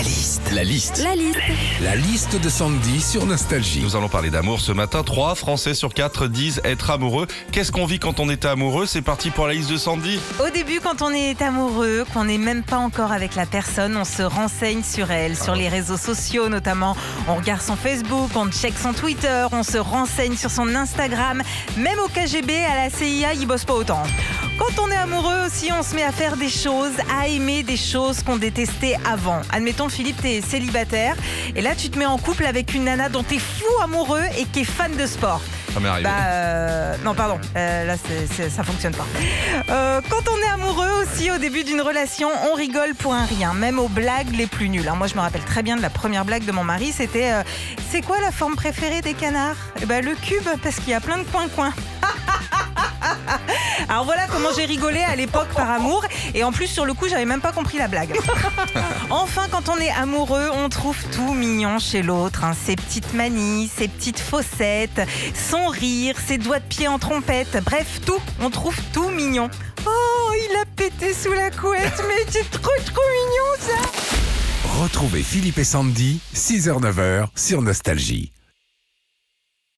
La liste. La liste. La liste. La liste de Sandy sur Nostalgie. Nous allons parler d'amour ce matin. 3 Français sur 4 disent être amoureux. Qu'est-ce qu'on vit quand on est amoureux? C'est parti pour la liste de Sandy. Au début, quand on est amoureux, qu'on n'est même pas encore avec la personne, on se renseigne sur elle, sur les réseaux sociaux notamment. On regarde son Facebook, on check son Twitter, on se renseigne sur son Instagram. Même au KGB, à la CIA, ils bossent pas autant. Quand on est amoureux aussi, on se met à faire des choses, à aimer des choses qu'on détestait avant. Admettons, Philippe, t'es célibataire et là, tu te mets en couple avec une nana dont t'es fou amoureux et qui est fan de sport. Ça m'est arrivé. Bah, euh, non, pardon, euh, là, c'est- c'est- ça fonctionne pas. Euh, quand on est amoureux aussi, au début d'une relation, on rigole pour un rien, même aux blagues les plus nulles. hein. Moi, je me rappelle très bien de la première blague de mon mari, c'était C'est quoi la forme préférée des canards? Eh ben, Le cube, parce qu'il y a plein de coins-coins. Alors voilà comment j'ai rigolé à l'époque par amour et en plus sur le coup j'avais même pas compris la blague. Enfin quand on est amoureux on trouve tout mignon chez l'autre, hein. ses petites manies, ses petites fossettes, son rire, ses doigts de pied en trompette, bref tout, on trouve tout mignon. Oh il a pété sous la couette mais c'est trop trop mignon ça Retrouvez Philippe et Sandy, 6h-9h sur Nostalgie.